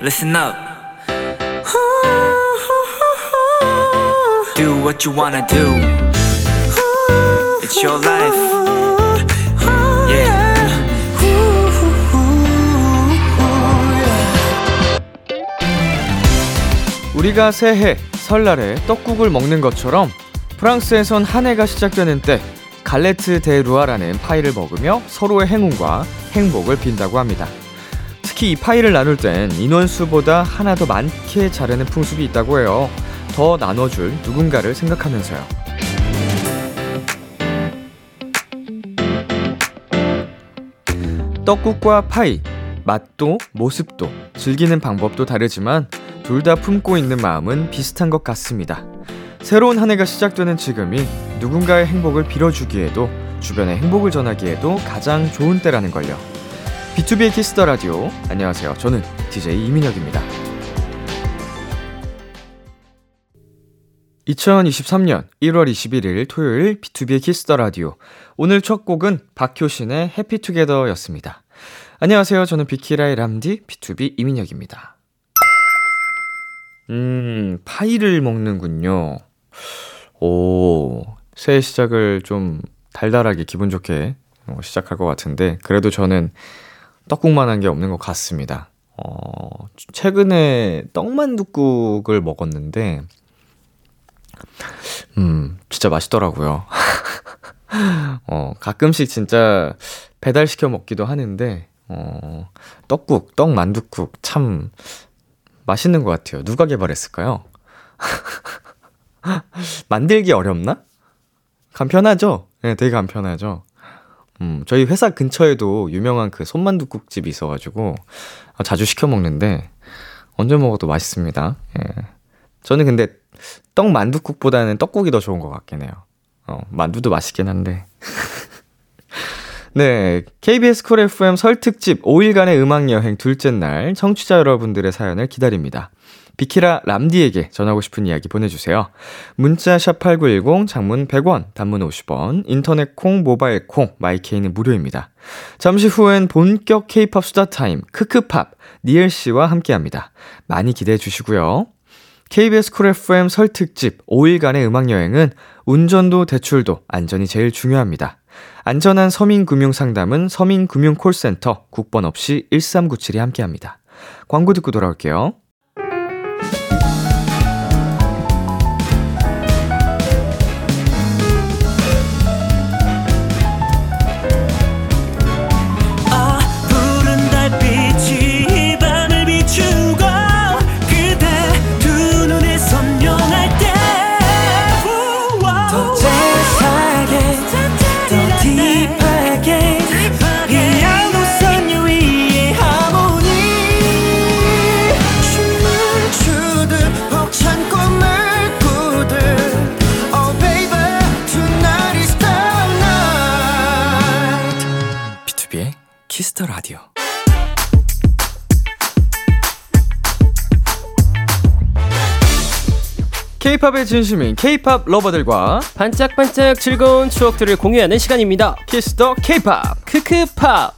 listen up. Do what you wanna do. It's your life. Yeah. 우리가 새해, 설날에 떡국을 먹는 것처럼 프랑스에선 한 해가 시작되는 때 갈레트 데 루아라는 파이를 먹으며 서로의 행운과 행복을 빈다고 합니다. 특히 이 파이를 나눌 땐 인원수보다 하나 더 많게 자르는 풍습이 있다고 해요. 더 나눠줄 누군가를 생각하면서요. 떡국과 파이, 맛도 모습도 즐기는 방법도 다르지만 둘 다 품고 있는 마음은 비슷한 것 같습니다. 새로운 한 해가 시작되는 지금이 누군가의 행복을 빌어주기에도 주변의 행복을 전하기에도 가장 좋은 때라는 걸요. B2B의 Kiss the 라디오. 안녕하세요. 저는 DJ 이민혁입니다. 2023년 1월 21일 토요일 B2B의 Kiss the 라디오. 오늘 첫 곡은 박효신의 Happy Together였습니다. 안녕하세요. 저는 비키라의 람디 B2B 이민혁입니다. 음, 파이를 먹는군요. 오, 새해 시작을 좀 달달하게 기분 좋게 어, 시작할 것 같은데, 그래도 저는 떡국만한 게 없는 것 같습니다. 어, 최근에 떡만둣국을 먹었는데, 음, 진짜 맛있더라고요. 어, 가끔씩 진짜 배달시켜 먹기도 하는데, 어, 떡국, 떡만둣국 참 맛있는 것 같아요. 누가 개발했을까요? 만들기 어렵나? 간편하죠? 네, 되게 간편하죠. 음, 저희 회사 근처에도 유명한 그 손만둣국집이 있어가지고 아, 자주 시켜 먹는데 언제 먹어도 맛있습니다. 예. 저는 근데 떡 만둣국보다는 떡국이 더 좋은 것 같긴 해요. 어, 만두도 맛있긴 한데. 네, KBS 쿨 FM 설 특집 5일간의 음악 여행 둘째 날 청취자 여러분들의 사연을 기다립니다. 비키라 람디에게 전하고 싶은 이야기 보내주세요. 문자 샵8910 장문 100원, 단문 50원, 인터넷 콩, 모바일 콩, 마이케이는 무료입니다. 잠시 후엔 본격 케이팝 수다 타임, 크크팝, 니엘 씨와 함께 합니다. 많이 기대해 주시고요. KBS Cool FM 설 특집 5일간의 음악여행은 운전도 대출도 안전이 제일 중요합니다. 안전한 서민금융 상담은 서민금융콜센터 국번 없이 1397이 함께 합니다. 광고 듣고 돌아올게요. K-팝의 진심인 K-팝 러버들과 반짝반짝 즐거운 추억들을 공유하는 시간입니다. Kiss the K-팝. 크크팝.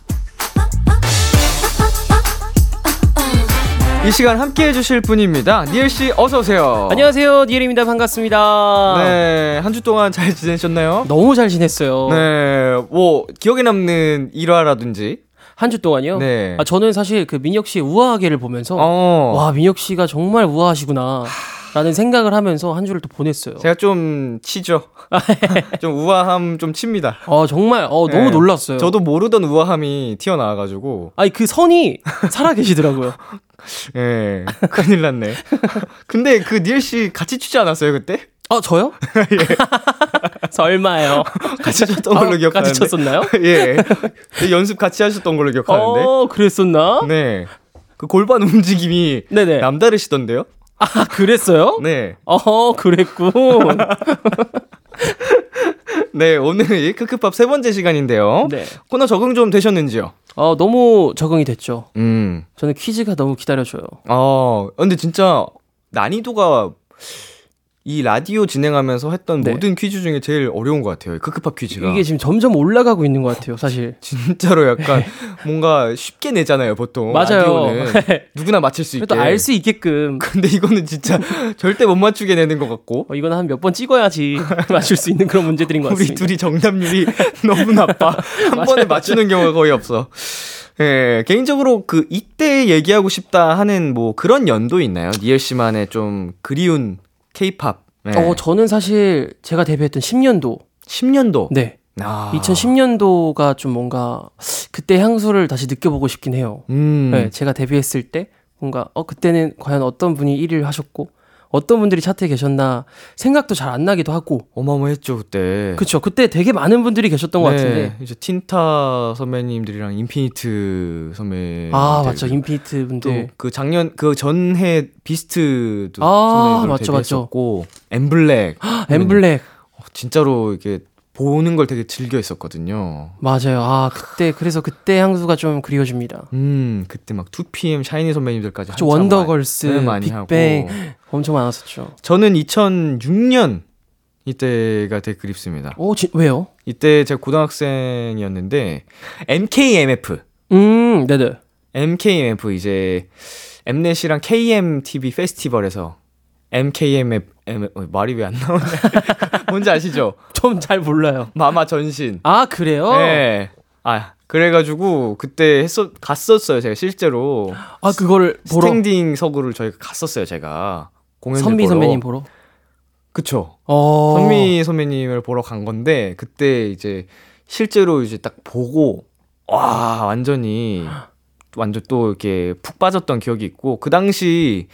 이 시간 함께 해주실 분입니다. 니엘 씨 어서 오세요. 안녕하세요, 니엘입니다. 반갑습니다. 네, 한 주 동안 잘 지내셨나요? 너무 잘 지냈어요. 네, 뭐 기억에 남는 일화라든지. 한 주 동안요. 네. 아, 저는 사실 그 민혁 씨의 우아하게를 보면서 어, 와 민혁 씨가 정말 우아하시구나. 라는 생각을 하면서 한 주를 또 보냈어요. 제가 좀 치죠. 좀 우아함 좀 칩니다. 어 정말 어 너무 네. 놀랐어요. 저도 모르던 우아함이 튀어나와가지고, 아니 그 선이 살아 계시더라고요. 예, 큰일 났네. 근데 그 니엘 씨 같이 추지 않았어요 그때? 아 저요? 설마요. 같이 췄던 걸로 아, 기억하는데. 같이 쳤었나요? 예, 연습 같이 하셨던 걸로 기억하는데. 어 그랬었나? 네, 그 골반 움직임이 네네. 남다르시던데요? 아 그랬어요? 네. 어 그랬군. 네, 오늘 크크팝 세 번째 시간인데요. 네. 코너 적응 좀 되셨는지요? 어, 너무 적응이 됐죠. 음. 저는 퀴즈가 너무 기다려져요. 어, 근데 진짜 난이도가 이 라디오 진행하면서 했던 네. 모든 퀴즈 중에 제일 어려운 것 같아요. 크크팝 퀴즈가. 이게 지금 점점 올라가고 있는 것 같아요, 사실. 진짜로 약간 뭔가 쉽게 내잖아요, 보통. 맞아요. 라디오는. 누구나 맞힐 수 있게. 그래도 알수 있게끔. 근데 이거는 진짜 절대 못 맞추게 내는 것 같고. 어, 이건 한몇 번 찍어야지 맞출 수 있는 그런 문제들인 것 우리 같습니다. 둘이 정답률이 너무 나빠. 한 맞아요, 번에 맞추는 경우가 거의 없어. 예, 개인적으로 그 이때 얘기하고 싶다 하는 뭐 그런 연도 있나요? 니엘 씨만의 좀 그리운 케이팝. 예. 어, 저는 사실 제가 데뷔했던 10년도. 10년도. 네. 아. 2010년도가 좀 뭔가 그때 향수를 다시 느껴보고 싶긴 해요. 음. 네, 제가 데뷔했을 때 뭔가 어 그때는 과연 어떤 분이 1위를 하셨고 어떤 분들이 차트에 계셨나 생각도 잘 안 나기도 하고 어마어마했죠, 그때. 그쵸 그때 되게 많은 분들이 계셨던 것 네, 같은데 이제 틴탑 선배님들이랑 인피니트 선배. 아 맞죠 인피니트 분들 또그 작년 그 전해 비스트도 아, 맞죠, 맞죠. 엠블랙 엠블랙 어, 진짜로 이게 보는 걸 되게 즐겨 했었거든요. 맞아요. 아 그때 그래서 그때 향수가 좀 그리워집니다. 음 그때 막 2PM 샤이니 선배님들까지 저 한참 원더걸스 많이, 네, 많이 빅뱅 하고. 엄청 많았었죠. 저는 2006년 이때가 되게 그립습니다. 오 지, 왜요? 이때 제가 고등학생이었는데 MKMF 음 네네. MKMF 이제 엠넷이랑 KMTV 페스티벌에서 MKMF M, 어, 말이 왜 안 나오냐 뭔지 아시죠? 좀 잘 몰라요. 마마 전신. 아 그래요? 네. 아 그래가지고 그때 했었 갔었어요 제가 실제로. 아 그거를 보러? standing석을 저희가 갔었어요 제가. 공연 선미 선배님 보러? 그쵸. 어. 선미 선배님을 보러 간 건데 그때 이제 실제로 이제 딱 보고 와 완전히 완전 또 이렇게 푹 빠졌던 기억이 있고 그 당시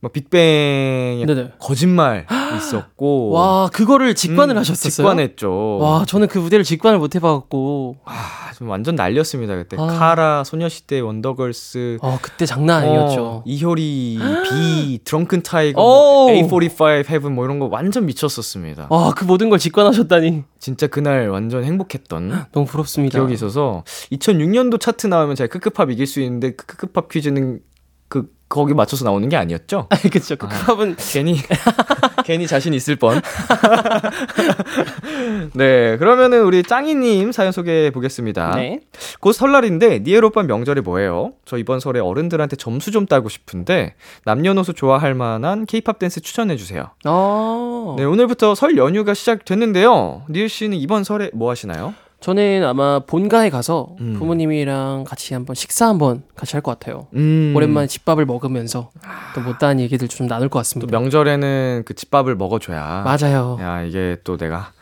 뭐 빅뱅의 네네. 거짓말 있었고. 와 그거를 직관을 음, 하셨었어요? 직관했죠. 와 저는 그 무대를 직관을 못 해봐갖고. 아, 좀 완전 난리였습니다 그때. 아. 카라, 소녀시대, 원더걸스, 어 그때 장난 아니었죠. 어, 이효리, 비, 드렁큰 타이거, 오. 뭐 A45 heaven 뭐 이런 거 완전 미쳤었습니다. 와그 모든 걸 직관하셨다니. 진짜 그날 완전 행복했던 너무 부럽습니다. 기억이 있어서. 2006년도 차트 나오면 제가 크크팝 이길 수 있는데 그 크크팝 퀴즈는 그 거기 맞춰서 나오는 게 아니었죠? 아 그쵸 그 클럽은 괜히 괜히 자신 있을 뻔. 네, 그러면은 우리 짱이님 사연 소개해 보겠습니다. 네 곧 설날인데 니엘 오빠 명절에 뭐해요? 저 이번 설에 어른들한테 점수 좀 따고 싶은데 남녀노소 좋아할 만한 케이팝 댄스 추천해 주세요. 어. 네, 오늘부터 설 연휴가 시작됐는데요. 니엘 씨는 이번 설에 뭐 하시나요? 저는 아마 본가에 가서 음. 부모님이랑 같이 한번 식사 한번 같이 할 것 같아요. 음. 오랜만에 집밥을 먹으면서 또 못다한 얘기들 좀 나눌 것또 같습니다. 명절에는 그 집밥을 먹어줘야. 맞아요. 야 이게 또 내가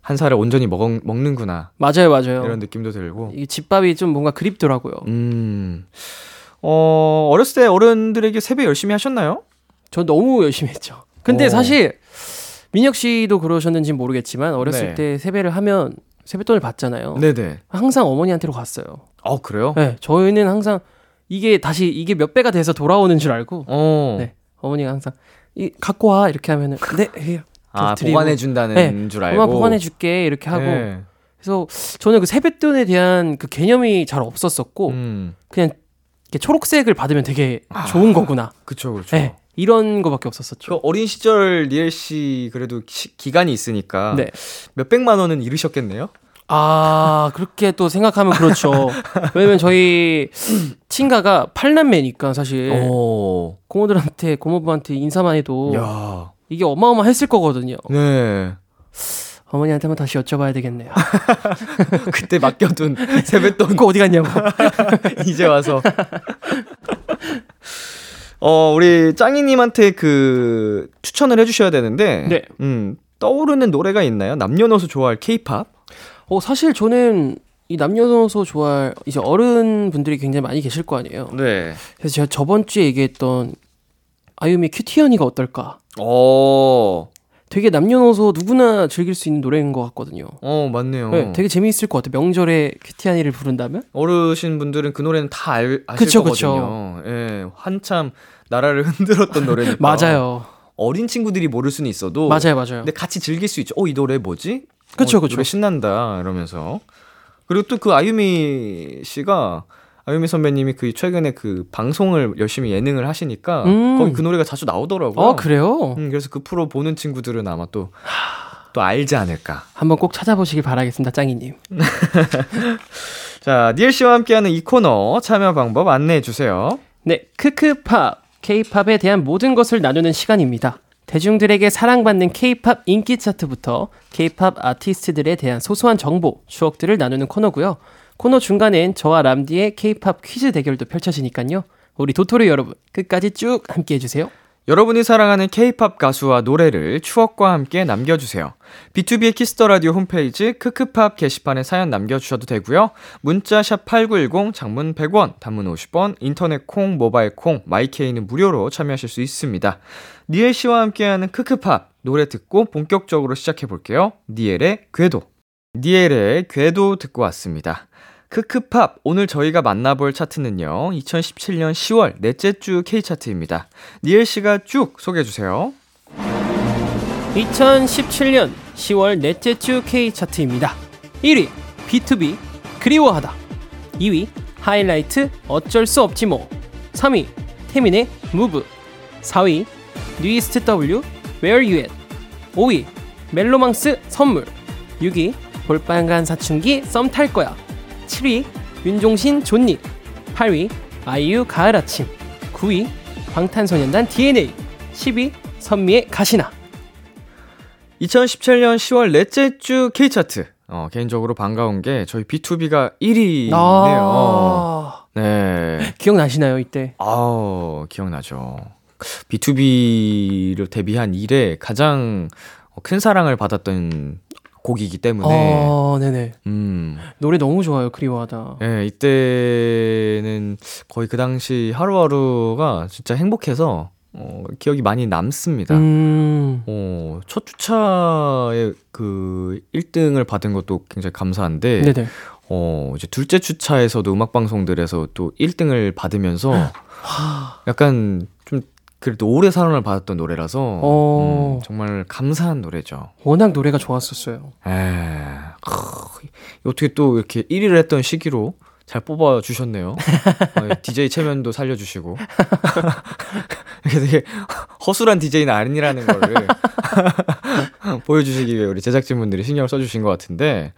한 살에 온전히 먹, 먹는구나 맞아요, 맞아요. 이런 느낌도 들고. 이 집밥이 좀 뭔가 그립더라고요. 음. 어, 어렸을 때 어른들에게 세배 열심히 하셨나요? 저 너무 열심히 했죠. 근데 어. 사실 민혁 씨도 그러셨는지 모르겠지만 어렸을 네. 때 세배를 하면 세뱃돈을 받잖아요. 네네. 항상 어머니한테로 갔어요. 어, 그래요? 네, 저희는 항상 이게 다시 이게 몇 배가 돼서 돌아오는 줄 알고 어. 네. 어머니가 항상 이 갖고 와 이렇게 하면은 네 해요. 아, 드리고. 보관해 준다는 네, 줄 알고. 엄마 보관해 줄게 이렇게 하고 네. 그래서 저는 그 세뱃돈에 대한 그 개념이 잘 없었었고 음. 그냥 이렇게 초록색을 받으면 되게 아. 좋은 거구나. 그쵸, 그쵸. 네, 이런 거밖에 없었었죠. 그 어린 시절 리엘 씨 그래도 시- 기간이 있으니까 네. 몇 백만 원은 잃으셨겠네요. 아 그렇게 또 생각하면 그렇죠. 왜냐면 저희 친가가 팔남매니까 사실 오. 고모들한테 고모부한테 인사만 해도 야. 이게 어마어마했을 거거든요. 네. 어머니한테만 다시 여쭤봐야 되겠네요. 그때 맡겨둔 세뱃돈 그거 어디 갔냐고. 이제 와서. 어, 우리 짱이님한테 그 추천을 해주셔야 되는데. 네. 음, 떠오르는 노래가 있나요? 남녀노소 좋아할 케이팝? 어 사실 저는 이 남녀노소 좋아할 이제 어른 분들이 굉장히 많이 계실 거 아니에요. 네. 그래서 제가 저번 주에 얘기했던 아유미 큐티언이가 어떨까? 어, 되게 남녀노소 누구나 즐길 수 있는 노래인 것 같거든요. 어, 맞네요. 네, 되게 재미있을 것 같아요. 명절에 큐티언이를 부른다면? 어르신 분들은 그 노래는 다 알, 아실 그쵸, 거거든요. 예, 한참 나라를 흔들었던 노래니까. 맞아요. 어린 친구들이 모를 수는 있어도. 맞아요, 맞아요. 근데 같이 즐길 수 있죠. 어, 이 노래 뭐지? 그쵸, 어, 그쵸. 노래 신난다. 이러면서. 그리고 또 그 아유미 씨가 아유미 선배님이 그 최근에 그 방송을 열심히 예능을 하시니까 음. 거기 그 노래가 자주 나오더라고요. 어, 그래요? 음, 그래서 그 프로 보는 친구들은 아마 또, 또 알지 않을까. 한번 꼭 찾아보시길 바라겠습니다, 짱이님. 자, 니엘 씨와 함께하는 이 코너 참여 방법 안내해 주세요. 네, 크크팝. K-팝에 대한 모든 것을 나누는 시간입니다. 대중들에게 사랑받는 K-팝 인기 차트부터 K-팝 아티스트들에 대한 소소한 정보, 추억들을 나누는 코너고요. 코너 중간엔 저와 람디의 K-팝 퀴즈 대결도 펼쳐지니까요. 우리 도토리 여러분 끝까지 쭉 함께 해주세요. 여러분이 사랑하는 K-팝 가수와 노래를 추억과 함께 남겨주세요. B2B의 Kiss the 라디오 홈페이지 크크팝 게시판에 사연 남겨주셔도 되고요. 문자 샵 #8910 장문 100원, 단문 50원, 인터넷 콩, 모바일 콩, 마이케이는 무료로 참여하실 수 있습니다. 니엘 씨와 함께하는 크크팝 노래 듣고 본격적으로 시작해 볼게요. 니엘의 궤도. 니엘의 궤도 듣고 왔습니다. 크크팝 오늘 저희가 만나볼 차트는요. 2017년 10월 넷째 주 K 차트입니다. 니엘 씨가 쭉 소개해 주세요. 2017년 10월 넷째 주 K 차트입니다. 1위 B2B 그리워하다. 2위 하이라이트 어쩔 수 없지 뭐. 3위 태민의 Move. 4위 뉴이스트 W Where You At. 5위 멜로망스 선물. 6위 볼빨간 사춘기 썸 탈 거야. 7위 윤종신 좋니. 8위 아이유 가을 아침. 9위 방탄소년단 DNA. 10위 선미의 가시나. 2017년 10월 넷째 주 K 차트. 어, 개인적으로 반가운 게 저희 B2B가 1위네요. 아, 네. 기억나시나요 이때? 아우, 기억나죠. B2B를 데뷔한 이래 가장 큰 사랑을 받았던 곡이기 때문에 어, 네네. 음. 노래 너무 좋아요. 그리워하다. 예, 이때는 거의 그 당시 하루하루가 진짜 행복해서 어, 기억이 많이 남습니다. 음, 어, 첫 주차에 그 1등을 받은 것도 굉장히 감사한데 네네. 어, 이제 둘째 주차에서도 음악 방송들에서 또 1등을 받으면서 약간 좀 그래도 오래 사랑을 받았던 노래라서 어. 음, 정말 감사한 노래죠. 워낙 노래가 좋았었어요. 에, 크, 어떻게 또 이렇게 1위를 했던 시기로 잘 뽑아 주셨네요. 어, DJ 체면도 살려주시고 이게 되게 허술한 DJ는 아니라는 거를 보여주시기 위해 우리 제작진분들이 신경을 써주신 것 같은데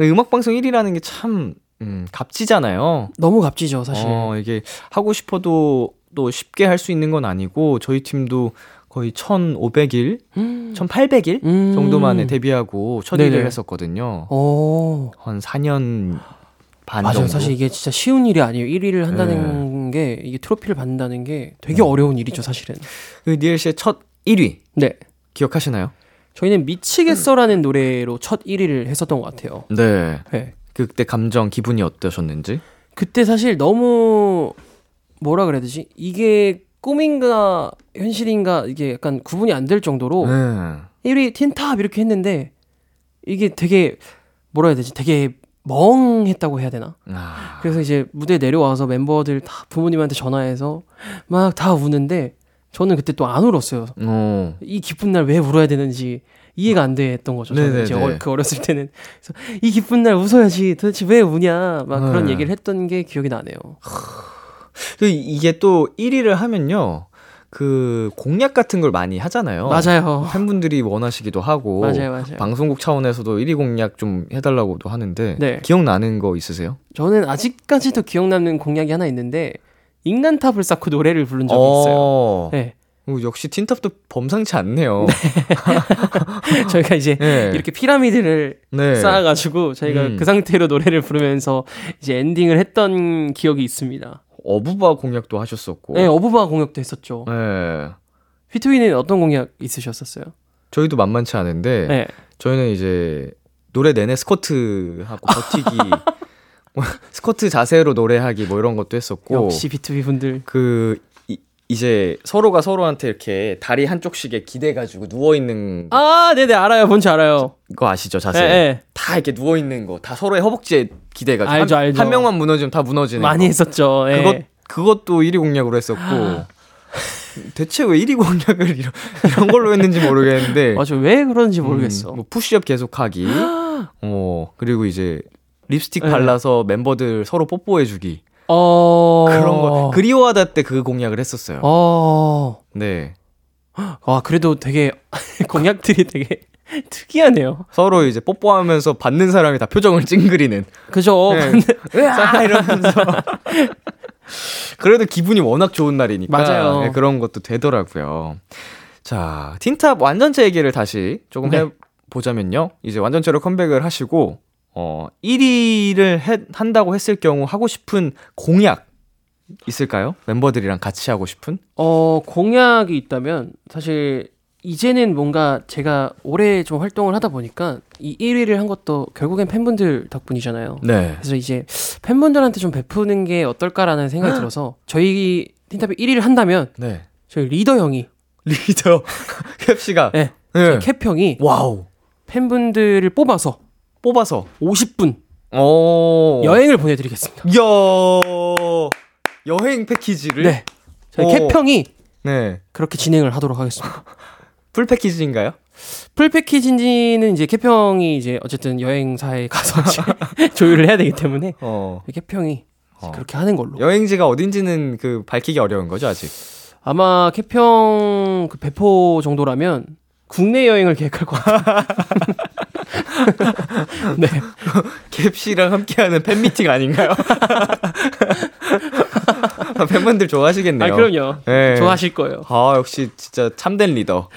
음악 방송 1위라는 게참 음, 값지잖아요. 너무 값지죠, 사실. 어, 이게 하고 싶어도 또 쉽게 할 수 있는 건 아니고 저희 팀도 거의 1,500일, 음. 1,800일 음. 정도 만에 데뷔하고 첫 네네. 일을 했었거든요. 오. 한 4년 반 맞아요. 정도. 사실 이게 진짜 쉬운 일이 아니에요. 1위를 한다는 게, 이게 트로피를 받는다는 게 되게 어려운 일이죠, 사실은. 그 니엘 씨의 첫 1위 네. 기억하시나요? 저희는 미치겠어라는 노래로 첫 1위를 했었던 것 같아요. 네. 네. 그때 감정 기분이 어떠셨는지? 그때 사실 너무 뭐라 그래야 되지? 이게 꿈인가 현실인가 이게 약간 구분이 안 될 정도로 네. 1위 틴탑 이렇게 했는데 이게 되게 뭐라 해야 되지? 되게 멍했다고 해야 되나? 아. 그래서 이제 무대 내려와서 멤버들 다 부모님한테 전화해서 막 다 우는데 저는 그때 또 안 울었어요. 어. 이 기쁜 날 왜 울어야 되는지 이해가 안 됐던 거죠. 저는 네네네. 이제 어, 그 어렸을 때는 그래서 이 기쁜 날 웃어야지 도대체 왜 우냐 막 그런 네. 얘기를 했던 게 기억이 나네요. 그 이게 또 1위를 하면요. 그 공약 같은 걸 많이 하잖아요. 맞아요. 팬분들이 원하시기도 하고 맞아요, 맞아요. 방송국 차원에서도 1위 공약 좀 해달라고도 하는데 네. 기억나는 거 있으세요? 저는 아직까지도 기억 남는 공약이 하나 있는데 인간탑을 쌓고 노래를 부른 적이 있어요. 어. 네. 어, 역시 틴탑도 범상치 않네요. 저희가 이제 네. 이렇게 피라미드를 네. 쌓아가지고 저희가 음. 그 상태로 노래를 부르면서 이제 엔딩을 했던 기억이 있습니다. 어부바 공약도 하셨었고. 네, 어부바 공약도 했었죠. 네. 피투이는 어떤 공약 있으셨었어요? 저희도 만만치 않은데 네. 저희는 이제 노래 내내 스쿼트 하고 버티기 뭐 스쿼트 자세로 노래하기 뭐 이런 것도 했었고 역시 비투비 분들. 그 이, 이제 서로가 서로한테 이렇게 다리 한쪽씩에 기대 가지고 누워 있는 아, 네네 알아요. 뭔지 알아요. 거 아시죠 자세 네, 네. 다 이렇게 누워 있는 거 다 서로의 허벅지에 기대 가지고 알죠, 한, 알죠. 한 명만 무너지면 다 무너지는 많이 거. 했었죠. 예. 그것 그것도 1위 공약으로 했었고 대체 왜 1위 공약을 이런, 이런 걸로 했는지 모르겠는데 맞아. 왜 그런지 모르겠어. 음, 뭐 푸시업 계속하기. 어, 그리고 이제 립스틱 네. 발라서 멤버들 서로 뽀뽀해주기. 어. 그런 거 그리워하다 때 그 공약을 했었어요. 어. 네. 아, 그래도 되게 공약들이 되게 특이하네요. 서로 이제 뽀뽀하면서 받는 사람이 다 표정을 찡그리는. 그죠? 네. 으아! 이러면서. 그래도 기분이 워낙 좋은 날이니까 맞아요. 네, 그런 것도 되더라고요. 자, 틴탑 완전체 얘기를 다시 조금 네. 해보자면요. 이제 완전체로 컴백을 하시고, 어, 1위를 해, 한다고 했을 경우 하고 싶은 공약 있을까요? 멤버들이랑 같이 하고 싶은? 어, 공약이 있다면 사실 이제는 뭔가 제가 오래 좀 활동을 하다 보니까 이 1위를 한 것도 결국엔 팬분들 덕분이잖아요. 네. 그래서 이제 팬분들한테 좀 베푸는 게 어떨까라는 생각이 들어서 저희 틴탑이 1위를 한다면 네. 저희 리더 형이 리더 캡씨가 네, 네. 캡 형이 wow. 팬분들을 뽑아서 뽑아서 50분 오. 여행을 보내드리겠습니다. 야 여행 패키지를 네, 저희 오. 캡 형이 네. 그렇게 진행을 하도록 하겠습니다. full 패키지인가요? full 패키지는 이제 캡 형이 이제 어쨌든 여행사에 가서 조율을 해야 되기 때문에 어. 캡 형이 어. 그렇게 하는 걸로. 여행지가 어딘지는 그 밝히기 어려운 거죠 아직. 아마 캡형 그 배포 정도라면 국내 여행을 계획할 것 같아요. 네. 캡씨랑 함께하는 팬 미팅 아닌가요? 팬분들 좋아하시겠네요. 아 그럼요. 네. 좋아하실 거예요. 아 역시 진짜 참된 리더.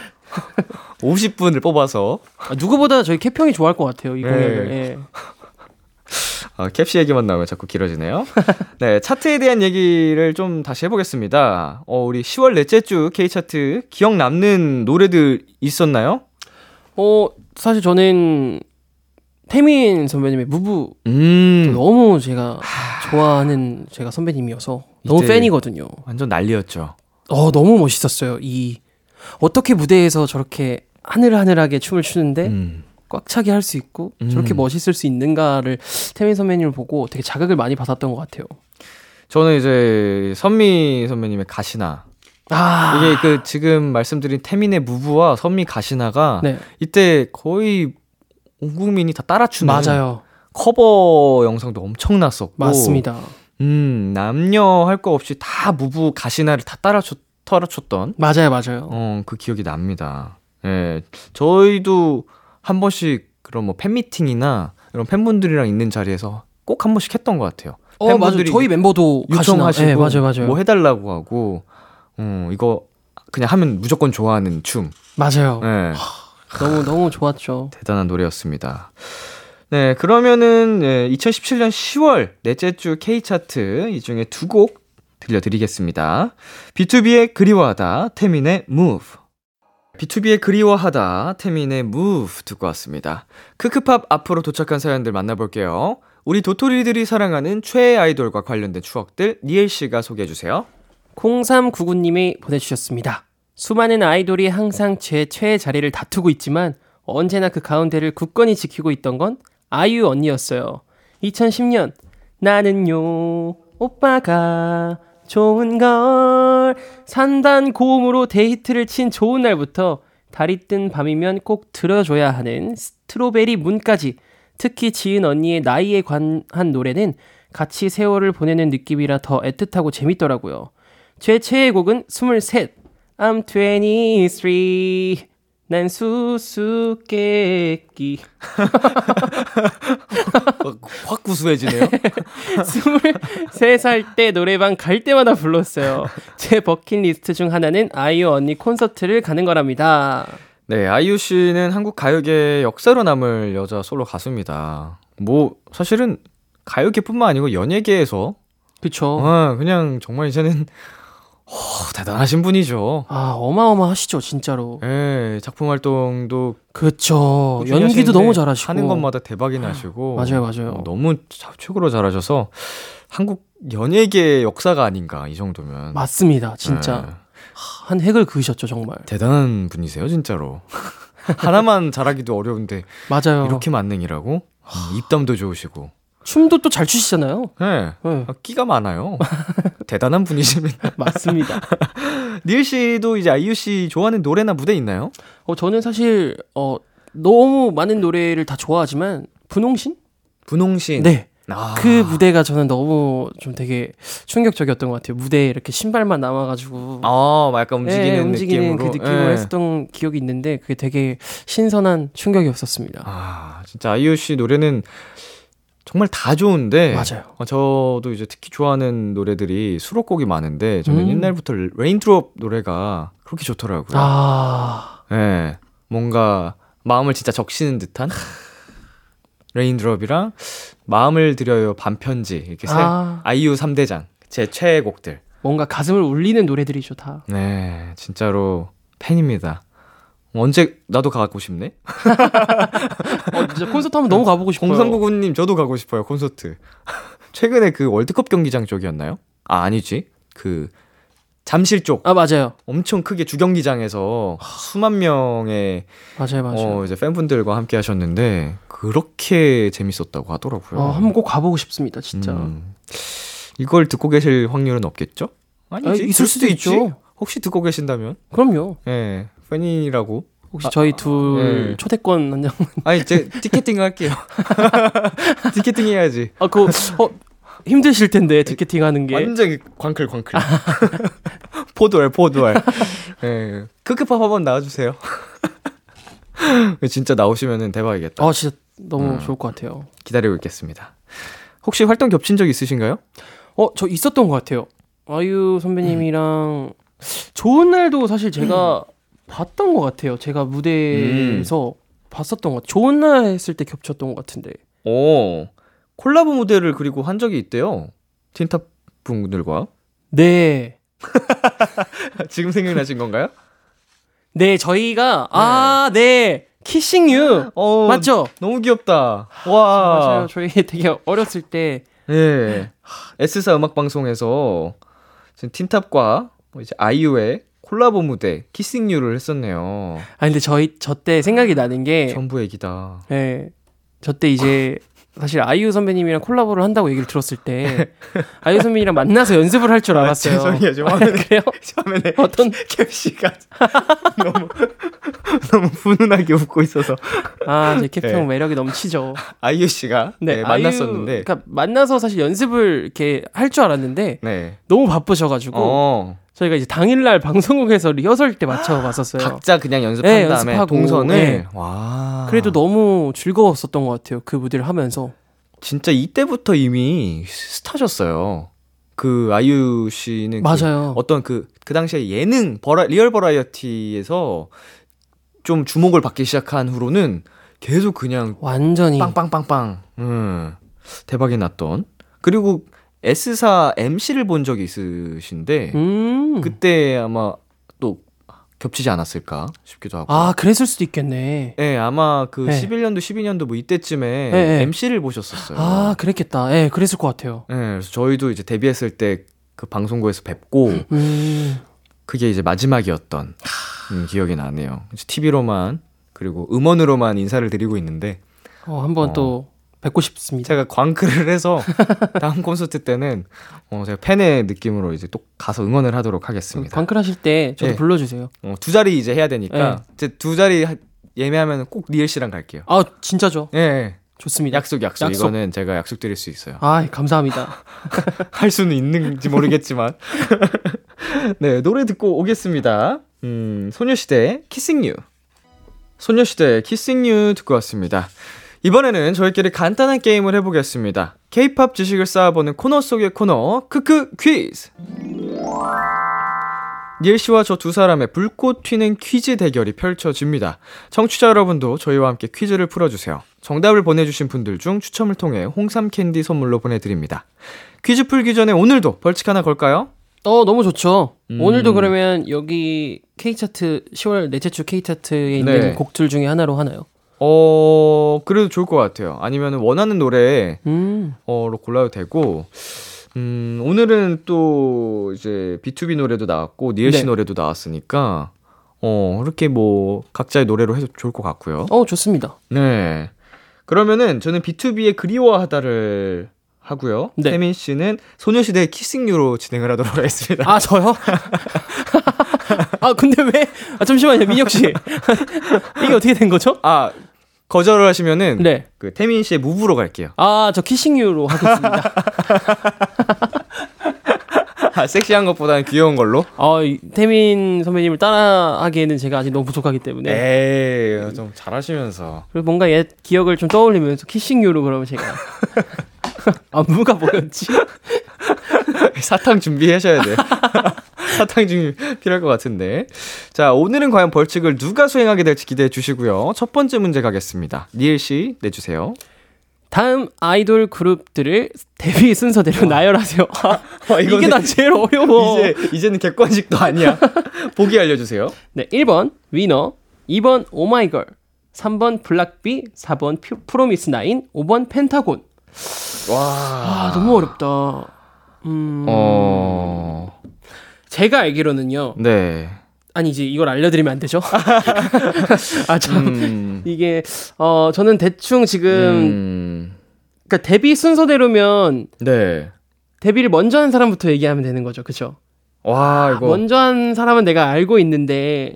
50분을 뽑아서 아, 누구보다 저희 캡형이 좋아할 것 같아요. 이 네. 공약을. 예. 아, 캡시 얘기만 나오면 자꾸 길어지네요. 네, 차트에 대한 얘기를 좀 다시 해보겠습니다. 어, 우리 10월 넷째 주 K 차트 기억 남는 노래들 있었나요? 어 사실 저는 태민 선배님의 무브 음, 너무 제가 좋아하는 제가 선배님이어서 너무 팬이거든요. 완전 난리였죠. 어 너무 멋있었어요. 이 어떻게 무대에서 저렇게 하늘하늘하게 춤을 추는데 음. 꽉 차게 할 수 있고 음. 저렇게 멋있을 수 있는가를 태민 선배님을 보고 되게 자극을 많이 받았던 것 같아요. 저는 이제 선미 선배님의 가시나 아. 이게 그 지금 말씀드린 태민의 무브와 선미 가시나가 네. 이때 거의 온 국민이 다 따라추는 맞아요. 커버 영상도 엄청났었고. 맞습니다. 음 남녀 할 거 없이 다 무브 가시나를 다 따라쳤 따라쳤던? 맞아요 맞아요. 어그 기억이 납니다. 예. 저희도 한 번씩 그런 뭐 팬미팅이나 이런 팬분들이랑 있는 자리에서 꼭 한 번씩 했던 것 같아요. 어 팬분들이 저희 멤버도 요청하시고 네, 맞아요 맞아요. 뭐 해달라고 하고 어 이거 그냥 하면 무조건 좋아하는 춤. 맞아요 예. 너무 너무 좋았죠 대단한 노래였습니다. 네, 그러면은 예, 2017년 10월 넷째 주 K 차트 이 중에 두 곡 들려드리겠습니다. B2B의 그리워하다, 태민의 Move. B2B의 그리워하다, 태민의 Move 듣고 왔습니다. 크크팝 앞으로 도착한 사연들 만나볼게요. 우리 도토리들이 사랑하는 최애 아이돌과 관련된 추억들 니엘 씨가 소개해 주세요. 0399님이 보내주셨습니다. 수많은 아이돌이 항상 제 최애 자리를 다투고 있지만 언제나 그 가운데를 굳건히 지키고 있던 건 아이유 언니였어요. 2010년 나는요 오빠가 좋은 걸 삼단 고음으로 대히트를 친 좋은 날부터 달이 뜬 밤이면 꼭 들어줘야 하는 strawberry moon까지 특히 지은 언니의 나이에 관한 노래는 같이 세월을 보내는 느낌이라 더 애틋하고 재밌더라고요. 제 최애 곡은 23. I'm 23. 난 수수께끼. 확 구수해지네요. 23살 때 노래방 갈 때마다 불렀어요. 제 버킷리스트 중 하나는 아이유 언니 콘서트를 가는 거랍니다. 네, 아이유 씨는 한국 가요계의 역사로 남을 여자 솔로 가수입니다. 뭐 사실은 가요계뿐만 아니고 연예계에서 그쵸. 아, 그냥 정말 이제는 어, 대단하신 분이죠. 아, 어마어마하시죠, 진짜로. 예, 작품 활동도 그쵸. 연기도 너무 잘하시고. 하는 것마다 대박이 나시고 맞아요, 맞아요. 어, 너무 자- 최고로 잘하셔서 한국 연예계 역사가 아닌가 이 정도면 맞습니다, 진짜. 예, 한 획을 그으셨죠, 정말. 대단한 분이세요 진짜로 하나만 잘하기도 어려운데 맞아요. 이렇게 만능이라고 음, 입담도 좋으시고 춤도 또 잘 추시잖아요. 예, 네, 아, 끼가 많아요 대단한 분이십니다 맞습니다. 니엘 씨도 이제 아이유 씨 좋아하는 노래나 무대 있나요? 어, 저는 사실, 어, 너무 많은 노래를 다 좋아하지만, 분홍신? 분홍신 네. 아. 그 무대가 저는 너무 좀 되게 충격적이었던 것 같아요. 무대에 이렇게 신발만 남아가지고 아, 막 약간 움직이는, 예, 움직이는 느낌으로. 그 느낌으로 예. 했었던 기억이 있는데 그게 되게 신선한 충격이었었습니다. 아, 진짜 아이유 씨 노래는 정말 다 좋은데. 맞아요. 어, 저도 이제 특히 좋아하는 노래들이 수록곡이 많은데 저는 음. 옛날부터 Rain Drop 노래가 그렇게 좋더라고요. 아, 예. 뭔가 마음을 진짜 적시는 듯한 Rain Drop이랑 마음을 드려요 밤편지 이렇게 세 아. 아이유 3대장 제 최애곡들. 뭔가 가슴을 울리는 노래들이죠 다. 네, 진짜로 팬입니다. 언제 나도 가고 싶네. 어, 진짜 콘서트 한번 너무 가보고 싶어요. 0399님 저도 가고 싶어요 콘서트. 최근에 그 월드컵 경기장 쪽이었나요? 아 아니지 그 잠실 쪽 아 맞아요, 엄청 크게 주경기장에서 수만 명의 맞아요, 맞아요. 어, 이제 팬분들과 함께 하셨는데 그렇게 재밌었다고 하더라고요. 어, 한번 꼭 가보고 싶습니다, 진짜. 음, 이걸 듣고 계실 확률은 없겠죠? 아니지 아, 있을 수도 있지. 있죠. 혹시 듣고 계신다면 그럼요. 예 팬이라고 혹시 저희 둘 네. 초대권 한 장. 아니 제 티켓팅 할게요. 티켓팅 해야지. 아, 그거 어, 힘드실 텐데 티켓팅 하는 게. 완전 광클 광클. 포도알 포도알. 예. 크크팝 한번 나와주세요. 진짜 나오시면은 대박이겠다. 아, 진짜 너무 음. 좋을 것 같아요. 기다리고 있겠습니다. 혹시 활동 겹친 적 있으신가요? 어, 저 있었던 것 같아요. 아이유 선배님이랑 좋은 날도 사실 제가 봤던 것 같아요. 제가 무대에서 봤었던 것. 좋은 날 했을 때 겹쳤던 것 같은데. 오 콜라보 무대를 그리고 한 적이 있대요. 틴탑 분들과 네. 지금 생각나신 건가요? 네, 저희가 아, 네. 키싱 유. 어 맞죠? 너무 귀엽다. 와 맞아요. 저희 되게 어렸을 때 예. S사 음악 방송에서 틴탑과 뭐 이제 아이유의 콜라보 무대 키싱 유를 했었네요. 아 근데 저희 저 때 생각이 나는 게 전부 얘기다. 예. 저때 이제 사실 아이유 선배님이랑 콜라보를 한다고 얘기를 들었을 때 아이유 선배님이랑 만나서 연습을 할 줄 알았어요. 죄송해요. 좀 아, 그래요? 화면에 어떤 캡씨가 너무 너무 분운하게 웃고 있어서 아, 제 캡형 네. 매력이 넘치죠. 아이유 씨가 네, 아이유- 만났었는데 그러니까 만나서 사실 연습을 이렇게 할 줄 알았는데 네. 너무 바쁘셔가지고 어. 저희가 이제 당일날 방송국에서 리허설 때 맞춰 봤었어요. 각자 그냥 연습한 네, 다음에 연습하고, 동선을 네. 와. 그래도 너무 즐거웠었던 것 같아요. 그 무대를 하면서. 진짜 이때부터 이미 스타셨어요. 그 아이유 씨는 그 맞아요. 어떤 그, 그 당시에 예능, 버라, 리얼 버라이어티에서 좀 주목을 받기 시작한 후로는 계속 그냥 완전히 빵빵빵빵, 음, 대박이 났던. 그리고 S사 MC를 본 적이 있으신데, 음. 그때 아마 또 겹치지 않았을까 싶기도 하고. 아, 그랬을 수도 있겠네. 네, 아마 그 네. 11년도, 12년도 뭐 이때쯤에 네. MC를 보셨었어요. 아, 그랬겠다. 예, 그랬을 것 같아요. 네, 그래서 저희도 이제 데뷔했을 때 그 방송국에서 뵙고, 음. 그게 이제 마지막이었던 음, 기억이 나네요. TV로만 그리고 음원으로만 인사를 드리고 있는데 어, 한번 어. 또 뵙고 싶습니다. 제가 광클을 해서 다음 콘서트 때는 어, 제가 팬의 느낌으로 이제 또 가서 응원을 하도록 하겠습니다. 방클 하실 때 저도 네. 불러주세요. 어, 두 자리 이제 해야 되니까 네. 이제 두 자리 하- 예매하면 꼭 니엘 씨랑 갈게요. 아, 진짜죠? 예, 예. 좋습니다. 약속 약속 약속. 이거는 제가 약속드릴 수 있어요. 아, 감사합니다. 할 수는 있는지 모르겠지만. 네, 노래 듣고 오겠습니다. 음, 소녀시대 Kissing You. 소녀시대 Kissing You 듣고 왔습니다. 이번에는 저희끼리 간단한 게임을 해보겠습니다. K-팝 지식을 쌓아보는 코너 속의 코너, 크크 퀴즈! 니엘 씨와 저 두 사람의 불꽃 튀는 퀴즈 대결이 펼쳐집니다. 청취자 여러분도 저희와 함께 퀴즈를 풀어주세요. 정답을 보내주신 분들 중 추첨을 통해 홍삼 캔디 선물로 보내드립니다. 퀴즈 풀기 전에 오늘도 벌칙 하나 걸까요? 어, 너무 좋죠. 음. 오늘도 그러면 여기 K차트, 10월 넷째 주 K차트에 있는 네. 곡들 중에 하나로 하나요? 어, 그래도 좋을 것 같아요. 아니면 원하는 노래, 음. 어로 골라도 되고, 음, 오늘은 또 이제 B2B 노래도 나왔고, 니엘 씨 네. 노래도 나왔으니까, 어, 이렇게 뭐, 각자의 노래로 해도 좋을 것 같고요. 어, 좋습니다. 네. 그러면은 저는 B2B의 그리워하다를 하고요. 네. 태민 씨는 소녀시대의 키싱유로 진행을 하도록 하겠습니다. 아, 저요? 아, 근데 왜? 아, 잠시만요, 민혁 씨. 이게 어떻게 된 거죠? 아, 거절을 하시면은 네. 그 태민 씨의 무브로 갈게요. 아, 저 키싱유로 하겠습니다. 아, 섹시한 것보다는 귀여운 걸로. 어, 이 태민 선배님을 따라하기에는 제가 아직 너무 부족하기 때문에. 에이, 좀 잘하시면서. 그리고 뭔가 옛 기억을 좀 떠올리면서 키싱유로 그러면 제가. 안무가 뭐였지? 사탕 준비하셔야 돼. 사탕 준비 필요할 것 같은데. 자, 오늘은 과연 벌칙을 누가 수행하게 될지 기대해 주시고요. 첫 번째 문제 가겠습니다. 니엘 씨 내주세요. 다음 아이돌 그룹들을 데뷔 순서대로 나열하세요. 아, 이게 난 제일 어려워. 이제 이제는 객관식도 아니야. 보기 알려주세요. 네, 1번 위너, 2번 오마이걸, 3번 블락비, 4번 퓨- 프로미스 나인, 5번 펜타곤. 와. 아, 너무 어렵다. 음, 어. 제가 알기로는요. 네. 아니 이제 이걸 알려드리면 안 되죠? 아, 참 음. 이게 어 저는 대충 지금 음. 그러니까 데뷔 순서대로면 네. 데뷔를 먼저 한 사람부터 얘기하면 되는 거죠, 그렇죠? 와, 이거 먼저 한 사람은 내가 알고 있는데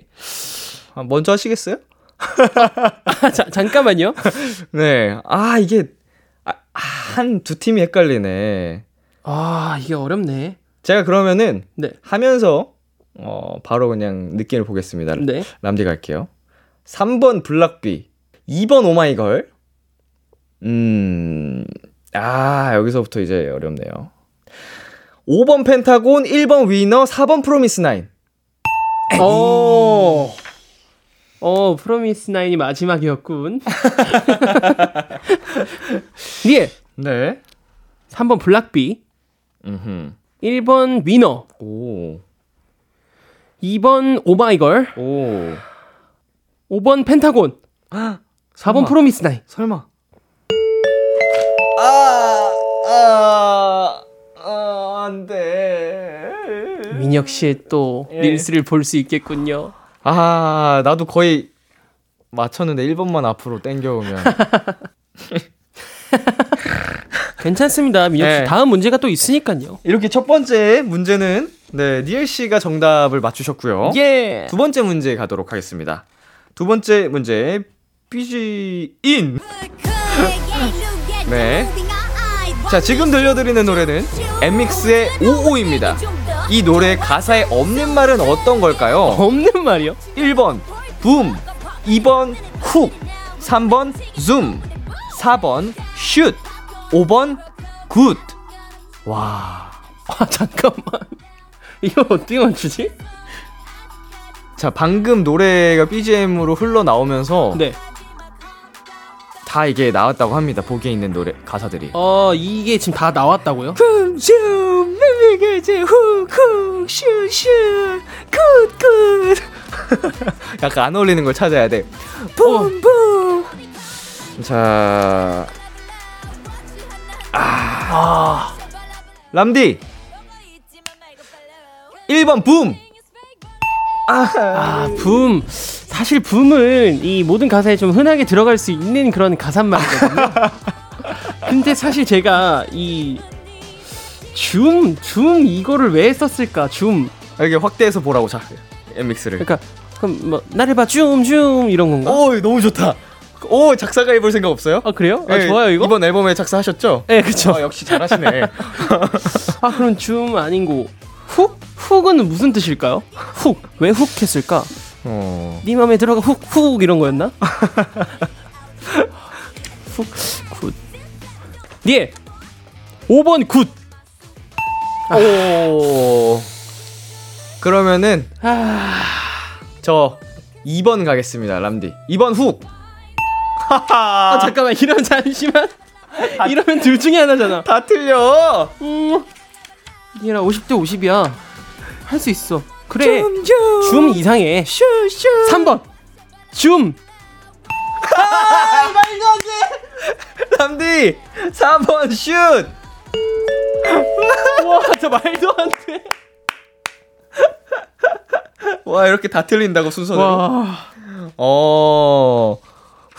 아, 먼저 하시겠어요? 아, 자, 잠깐만요. 네. 아, 이게 아, 한 두 팀이 헷갈리네. 아 이게 어렵네. 제가 그러면은 네, 하면서 어, 바로 그냥 느낌을 보겠습니다. 네. 람디 갈게요. 3번 블락비, 2번 오마이걸. 음, 아, 여기서부터 이제 어렵네요. 5번 펜타곤, 1번 위너, 4번 프로미스 나인. 어. 어, 프로미스 나인이 마지막이었군. 예. 네. 3번 블락비, 음 1번 위너, 오, 2번 오마이걸, 오. 5번 펜타곤, 4번 설마. 프로미스 나인. 설마. 아, 아, 아, 안 돼. 민혁 씨의 또 예. 릴스를 볼 수 있겠군요. 아, 나도 거의 맞췄는데 1번만 앞으로 땡겨오면. 괜찮습니다, 민혁 씨. 네. 다음 문제가 또 있으니까요. 이렇게 첫 번째 문제는 네, 니엘 씨가 정답을 맞추셨고요. 예. 두 번째 문제 가도록 하겠습니다. 두 번째 문제 BGM in. 네. 자, 지금 들려드리는 노래는 엔믹스의 O.O입니다. 이 노래 가사에 없는 말은 어떤 걸까요? 없는 말이요? 1번 붐, 2번 훅, 3번 줌, 4번 슛, 5번 good. 와. 아, 잠깐만. 이거 어떻게 맞추지? 자, 방금 노래가 BGM으로 흘러나오면서 네. 다 이게 나왔다고 합니다. 보기에 있는 노래 가사들이. 어, 이게 지금 다 나왔다고요? 붐, 줌, 매미게제 훅, 훅, 슛, 슛, 굿, 굿. 약간 안 어울리는 걸 찾아야 돼. 붐, 붐. 자, 아, 람디 1번 붐. 아, 붐. 사실 붐은 이 모든 가사에 좀 흔하게 들어갈 수 있는 그런 가사말이거든요. 근데 사실 제가 이 줌, 줌 이거를 왜 썼을까? 줌. 이렇게 확대해서 보라고 자. 엠믹스를. 그러니까 그럼 뭐 나를 봐, 줌, 줌 이런 건가? 오, 너무 좋다. 오, 작사가 해볼 생각 없어요? 아 그래요? 아, 예, 좋아요 이거. 이번 앨범에 작사하셨죠? 네, 그쵸. 아, 역시 잘하시네. 아 그럼 줌 아닌 고 훅? 훅은 무슨 뜻일까요? 훅. 왜 훅 했을까? 어. 네 맘에 들어가 훅, 훅 이런 거였나? 훅, good. 예. 5번 good. 오. 그러면은 아, 저 2번 가겠습니다, 람디. 2번 훅. 아 잠깐만 이러면 잠시만. 이러면 둘 중에 하나잖아. 다 틀려. 음. 얘라 50대 50이야. 할 수 있어. 그래. 줌 이상해. 슈 슈. 3번. 줌. 람디 4번 슛. 와, 저 말도 안 돼. 와, 이렇게 다 틀린다고 순서대로. 와. 어.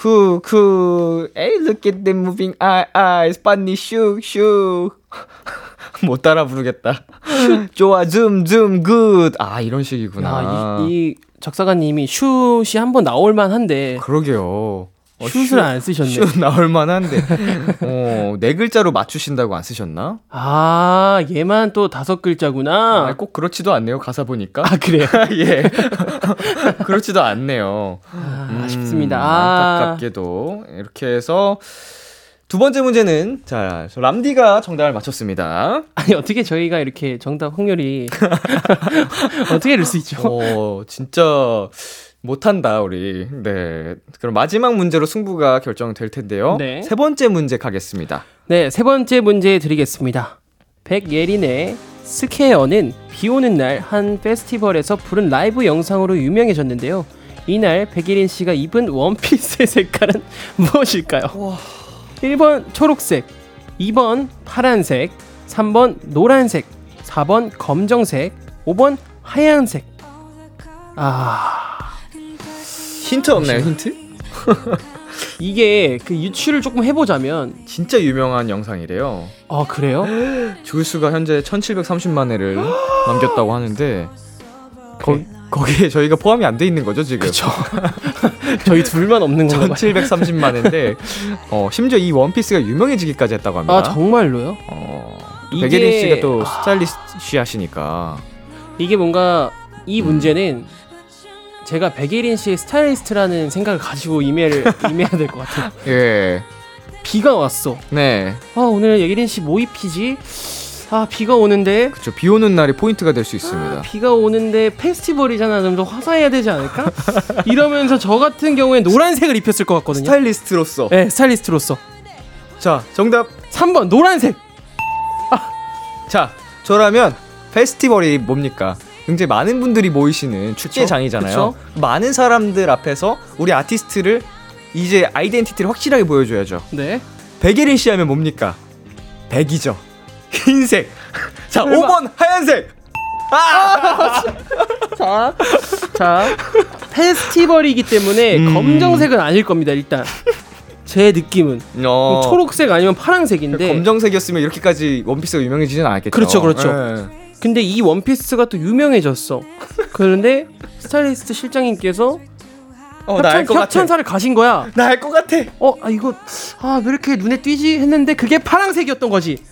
후, 후, 에이, look at them moving eye, eyes, bunny, 슉, 슉. 못 따라 부르겠다. 좋아, 줌, 줌, good. 아, 이런 식이구나. 야, 이, 이 작사가님이 슛이 한번 나올 만한데 그러게요. 어, 슛을 안 쓰셨네. 슛 나올 만한데. 어, 네 글자로 맞추신다고 안 쓰셨나? 아, 얘만 또 다섯 글자구나. 아, 꼭 그렇지도 않네요. 가사 보니까. 아, 그래요? 예. 그렇지도 않네요. 아, 음, 아쉽습니다. 아, 안타깝게도 이렇게 해서 두 번째 문제는 자, 저 람디가 정답을 맞췄습니다. 아니, 어떻게 저희가 이렇게 정답 확률이. 어떻게 이럴 수 있죠? 어, 진짜 못한다, 우리. 네. 그럼 마지막 문제로 승부가 결정될 텐데요. 네. 세 번째 문제 가겠습니다. 네, 세 번째 문제 드리겠습니다. 백예린의 Square는 비 오는 날 한 페스티벌에서 부른 라이브 영상으로 유명해졌는데요. 이날 백예린 씨가 입은 원피스의 색깔은 무엇일까요? 1번 초록색, 2번 파란색, 3번 노란색, 4번 검정색, 5번 하얀색. 아, 힌트 없나요, 힌트? 이게 그 유추를 조금 해보자면, 진짜 유명한 영상이래요. 아, 그래요? 조회수가 현재 1730만 회를 넘겼다고 하는데 거, 거기에 저희가 포함이 안 돼 있는 거죠 지금 그쵸. 저희 둘만 없는 건가 봐요. 1730만 회인데 어, 심지어 이 원피스가 유명해지기까지 했다고 합니다 아, 정말로요? 어, 이게- 백예린 씨가 또 아. 스타일리스트 하시니까 이게 뭔가 음. 이 문제는 제가 백예린 씨의 스타일리스트라는 생각을 가지고 임해를 임해야 될 것 같아요. 예. 비가 왔어. 네. 아 오늘 예린 씨 뭐 입히지? 아 비가 오는데 그쵸. 비 오는 날이 포인트가 될 수 있습니다. 비가 오는데 페스티벌이잖아. 좀 더 화사해야 되지 않을까? 이러면서 저 같은 경우에 노란색을 입혔을 것 같거든요. 스타일리스트로서. 네, 스타일리스트로서 자, 정답. 3번 노란색. 자, 저라면 페스티벌이 뭡니까? 굉장히 많은 분들이 모이시는 축제장이잖아요. 많은 사람들 앞에서 우리 아티스트를 이제 아이덴티티를 확실하게 보여줘야죠. 네. 백예린 씨 하면 뭡니까? 백이죠. 흰색. 자, 설마. 5번 하얀색. 자, 자 페스티벌이기 때문에 음. 검정색은 아닐 겁니다. 일단 제 느낌은 어, 초록색 아니면 파란색인데 검정색이었으면 이렇게까지 원피스가 유명해지진 않았겠죠. 그렇죠, 그렇죠. 예. 근데 이 원피스가 또 유명해졌어. 그런데 스타일리스트 실장님께서 어, 협찬. 협찬 사를 가신 거야. 나 알 것 같아. 어, 아 이거 아 왜 이렇게 눈에 띄지 했는데 그게 파란색이었던 거지.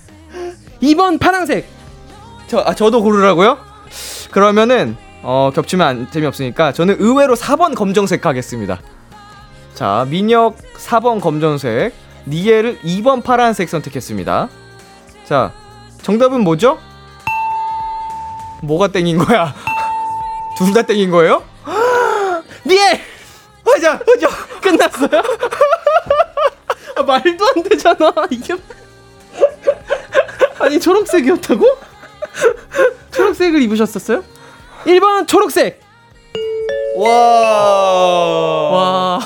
2번 파란색. 저, 아, 저도 고르라고요? 그러면은 어, 겹치면 안, 재미없으니까 저는 의외로 4번 검정색 가겠습니다. 자, 민혁 4번 검정색, 니엘을 2번 파란색 선택했습니다. 자, 정답은 뭐죠? 뭐가 땡인 거야? 둘 다 땡인 거예요? 니엘 허자, 허자. 끝났어요? 아, 말도 안 되잖아. 이게 아니 초록색이었다고? 초록색을 입으셨었어요? 1번 초록색. 와. 와.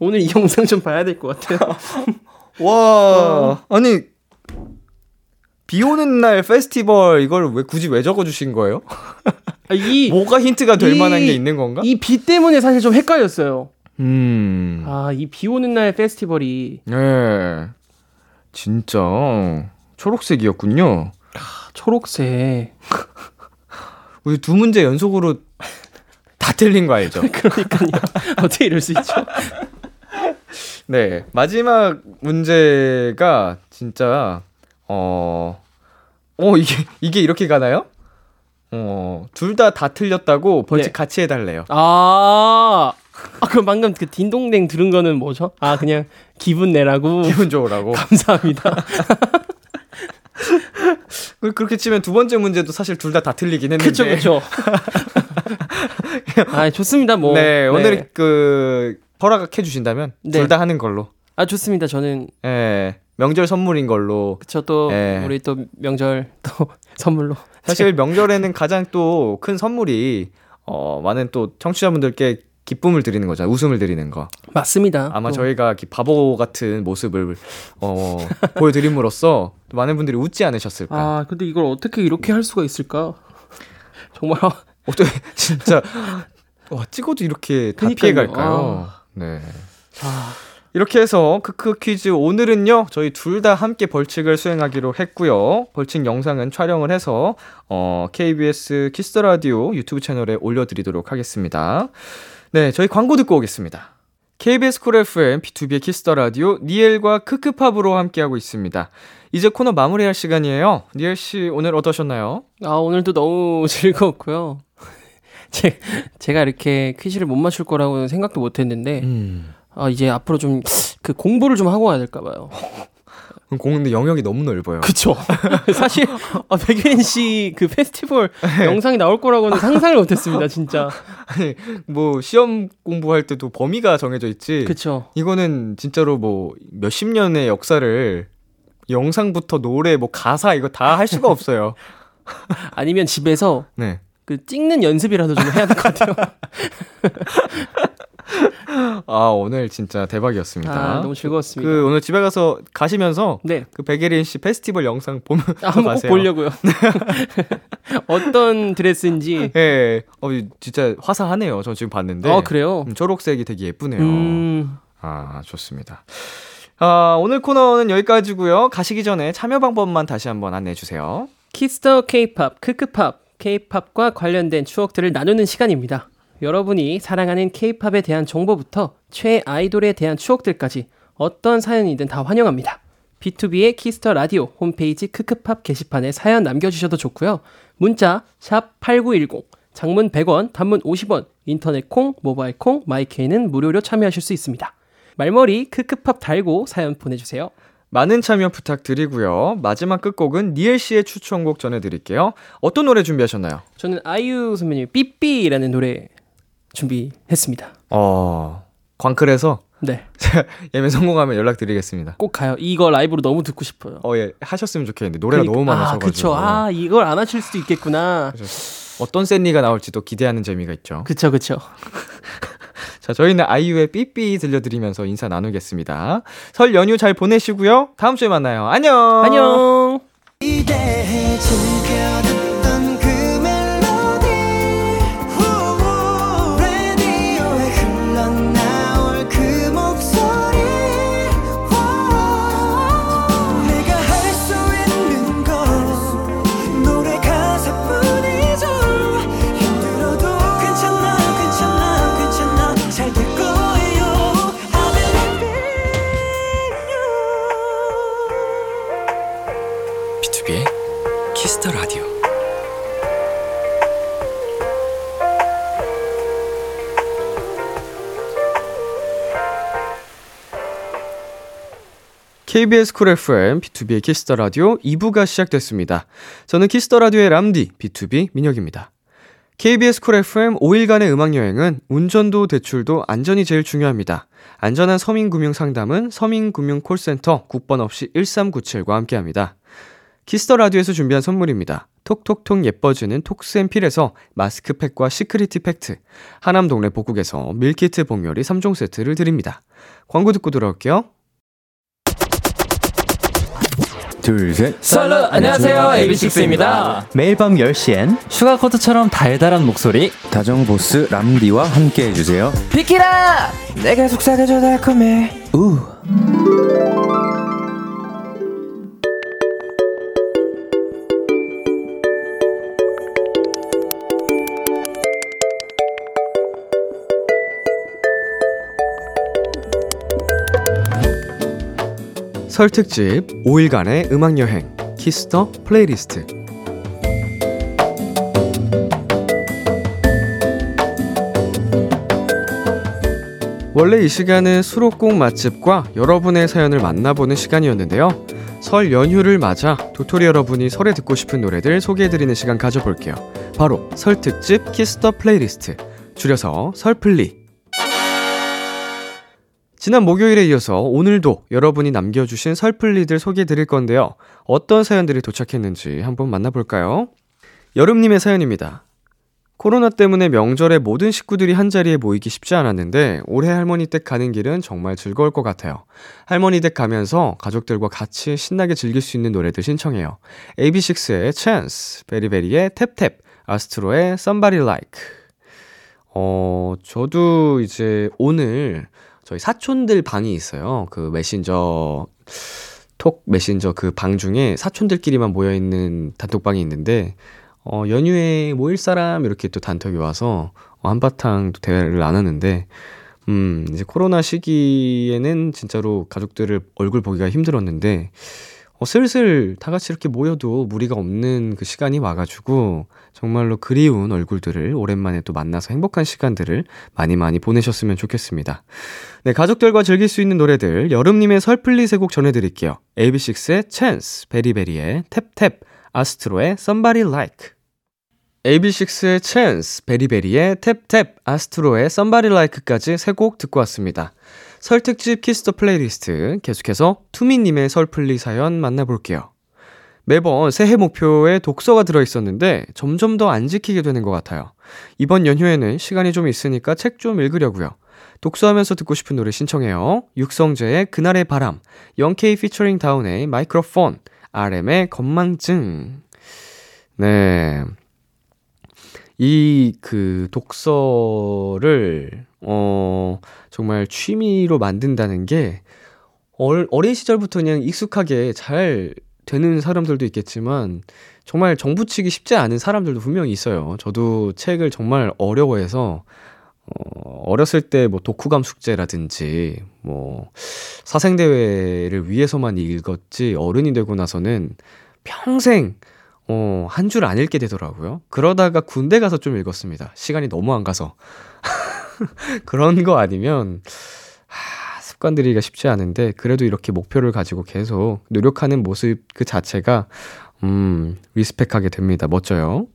오늘 이 영상 좀 봐야 될 것 같아요. 와. 아니 비 오는 날 페스티벌 이걸 왜 굳이 왜 적어 주신 거예요? 아, 이, 뭐가 힌트가 될 이- 만한 게 있는 건가? 이 비 때문에 사실 좀 헷갈렸어요. 음. 아, 이 비 오는 날 페스티벌이 네. 진짜 초록색이었군요. 초록색. 우리 두 문제 연속으로 다 틀린 거 알죠? 그러니까요. 어떻게 이럴 수 있죠? 네. 마지막 문제가 진짜 어. 어, 이게 이게 이렇게 가나요? 어, 둘다다 틀렸다고 벌칙 네. 같이 해 달래요. 아, 아 그럼 방금 그 딩동댕 들은 거는 뭐죠? 아 그냥 기분 내라고. 기분 좋으라고. 감사합니다. 그- 그렇게 치면 두 번째 문제도 사실 둘다다 틀리긴 했는데. 그쵸 그쵸. 아 좋습니다 뭐. 네, 오늘 그 허락해 주신다면 네. 둘다 하는 걸로. 아 좋습니다. 저는 예. 명절 선물인 걸로. 그쵸 또 네. 우리 또 명절 또 선물로. 사실 명절에는 가장 또 큰 선물이 어 많은 또 청취자분들께 기쁨을 드리는 거잖아요. 웃음을 드리는 거. 맞습니다. 아마 또. 저희가 바보 같은 모습을 어 보여드림으로써 또 많은 분들이 웃지 않으셨을까. 아 근데 이걸 어떻게 이렇게 할 수가 있을까? 정말 어떻게 진짜 와 찍어도 이렇게 다 그니까요. 피해갈까요? 네. 이렇게 해서 크크 퀴즈 오늘은요 저희 둘 다 함께 벌칙을 수행하기로 했고요 벌칙 영상은 촬영을 해서 어 KBS Kiss Radio 유튜브 채널에 올려드리도록 하겠습니다 네 저희 광고 듣고 오겠습니다 KBS 쿨 FM, B2B의 키스터 라디오, 니엘과 크크팝으로 함께하고 있습니다. 이제 코너 마무리할 시간이에요. 니엘 씨, 오늘 어떠셨나요? 아, 오늘도 너무 즐거웠고요. 제, 제가 이렇게 퀴즈를 못 맞출 거라고는 생각도 못 했는데, 음. 아, 이제 앞으로 좀 그 공부를 좀 하고 와야 될까 봐요. 공근데 영역이 너무 넓어요. 그쵸. 사실, 아, 백현 씨그 페스티벌 영상이 나올 거라고는 상상을 못 했습니다, 진짜. 아니, 뭐, 시험 공부할 때도 범위가 정해져 있지. 그쵸. 이거는 진짜로 뭐, 몇십 년의 역사를 영상부터 노래, 뭐, 가사, 이거 다 할 수가 없어요. 아니면 집에서 네. 그 찍는 연습이라도 좀 해야 될 것 같아요. 아, 오늘 진짜 대박이었습니다. 아, 너무 즐거웠습니다. 그, 오늘 집에 가서 가시면서 네. 그 백예린 씨 페스티벌 영상 보면 아, 한번 꼭 가세요. 보려고요. 어떤 드레스인지. 예, 어, 진짜 화사하네요. 저 지금 봤는데. 아, 그래요? 음, 초록색이 되게 예쁘네요. 음, 아, 좋습니다. 아, 오늘 코너는 여기까지고요. 가시기 전에 참여 방법만 다시 한번 안내해 주세요. Kiss the 케이팝, 크크팝, 케이팝과 관련된 추억들을 나누는 시간입니다. 여러분이 사랑하는 케이팝에 대한 정보부터 최애 아이돌에 대한 추억들까지 어떤 사연이든 다 환영합니다. B2B의 키스터 라디오 홈페이지 크크팝 게시판에 사연 남겨주셔도 좋고요. 문자 샵 8910, 장문 100원, 단문 50원, 인터넷 콩, 모바일 콩, My K는 무료로 참여하실 수 있습니다. 말머리 크크팝 달고 사연 보내주세요. 많은 참여 부탁드리고요. 마지막 끝곡은 니엘 씨의 추천곡 전해드릴게요. 어떤 노래 준비하셨나요? 저는 아이유 선배님 삐삐라는 노래 준비했습니다. 어, 광클에서 네. 예매 성공하면 연락드리겠습니다. 꼭 가요. 이거 라이브로 너무 듣고 싶어요. 어, 예, 하셨으면 좋겠는데 노래가 그러니까- 너무 많아서 가지고. 아, 그쵸. 아, 이걸 안 하실 수도 있겠구나. 어떤 샌리가 나올지도 기대하는 재미가 있죠. 그쵸, 그쵸. 자, 저희는 아이유의 삐삐 들려드리면서 인사 나누겠습니다. 설 연휴 잘 보내시고요. 다음 주에 만나요. 안녕. 안녕. KBS Cool FM, B2B의 키스터 라디오 2부가 시작됐습니다. 저는 키스터 라디오의 람디, B2B 민혁입니다. KBS 쿨 FM 5일간의 음악여행은 운전도 대출도 안전이 제일 중요합니다. 안전한 서민금융 상담은 서민금융 콜센터 국번 없이 1397과 함께합니다. Kiss the Radio에서 준비한 선물입니다. 톡톡톡 예뻐지는 톡스앤필에서 마스크팩과 시크리티 팩트, 하남 동네 복국에서 밀키트 복요리 3종 세트를 드립니다. 광고 듣고 돌아올게요. 둘, 셋. 썰루 안녕하세요. AB6IX입니다. 매일 밤 10시엔 슈가코드처럼 달달한 목소리. 다정 보스 람디와 함께 해주세요. 비키라! 내가 속삭여줘 달콤해. 우. 설 특집 5일간의 음악 여행 Kiss the Playlist 원래 이 시간은 수록곡 맛집과 여러분의 사연을 만나보는 시간이었는데요. 설 연휴를 맞아 도토리 여러분이 설에 듣고 싶은 노래들 소개해드리는 시간 가져볼게요. 바로 설 특집 Kiss the Playlist 줄여서 설플리 지난 목요일에 이어서 오늘도 여러분이 남겨주신 설플리들 소개해 드릴 건데요. 어떤 사연들이 도착했는지 한번 만나볼까요? 여름님의 사연입니다. 코로나 때문에 명절에 모든 식구들이 한자리에 모이기 쉽지 않았는데 올해 할머니 댁 가는 길은 정말 즐거울 것 같아요. 할머니 댁 가면서 가족들과 같이 신나게 즐길 수 있는 노래들 신청해요. AB6IX의 Chance, 베리베리의 탭탭, 아스트로의 Somebody Like. 어, 저도 이제 오늘 저희 사촌들 방이 있어요. 그 메신저 톡 메신저 그 방 중에 사촌들끼리만 모여 있는 단톡방이 있는데 어 연휴에 모일 사람 이렇게 또 단톡이 와서 어, 한바탕 또 대화를 나눴는데 음, 이제 코로나 시기에는 진짜로 가족들을 얼굴 보기가 힘들었는데, 어, 슬슬 다 같이 이렇게 모여도 무리가 없는 그 시간이 와가지고, 정말로 그리운 얼굴들을 오랜만에 또 만나서 행복한 시간들을 많이 많이 보내셨으면 좋겠습니다. 네, 가족들과 즐길 수 있는 노래들, 여름님의 설플리 세 곡 전해드릴게요. AB6IX의 Chance, VERIVERY의 Tap Tap, 아스트로의 Somebody Like. AB6IX의 Chance, VERIVERY의 Tap Tap, 아스트로의 Somebody Like까지 세 곡 듣고 왔습니다. 설 특집 Kiss the Playlist 계속해서 투미님의 설플리 사연 만나볼게요. 매번 새해 목표에 독서가 들어있었는데 점점 더 안 지키게 되는 것 같아요. 이번 연휴에는 시간이 좀 있으니까 책 좀 읽으려고요. 독서하면서 듣고 싶은 노래 신청해요. 육성재의 그날의 바람, 영케이 피처링 다운의 마이크로폰, RM의 건망증. 네. 이 그 독서를 어 정말 취미로 만든다는 게 얼, 어린 시절부터 그냥 익숙하게 잘 되는 사람들도 있겠지만 정말 정붙이기 쉽지 않은 사람들도 분명히 있어요. 저도 책을 정말 어려워해서 어, 어렸을 때 뭐 독후감 숙제라든지 뭐 사생대회를 위해서만 읽었지 어른이 되고 나서는 평생 어, 한 줄 안 읽게 되더라고요. 그러다가 군대 가서 좀 읽었습니다. 시간이 너무 안 가서. 그런 거 아니면, 하, 습관 들이기가 쉽지 않은데, 그래도 이렇게 목표를 가지고 계속 노력하는 모습 그 자체가, 음, respect하게 됩니다. 멋져요.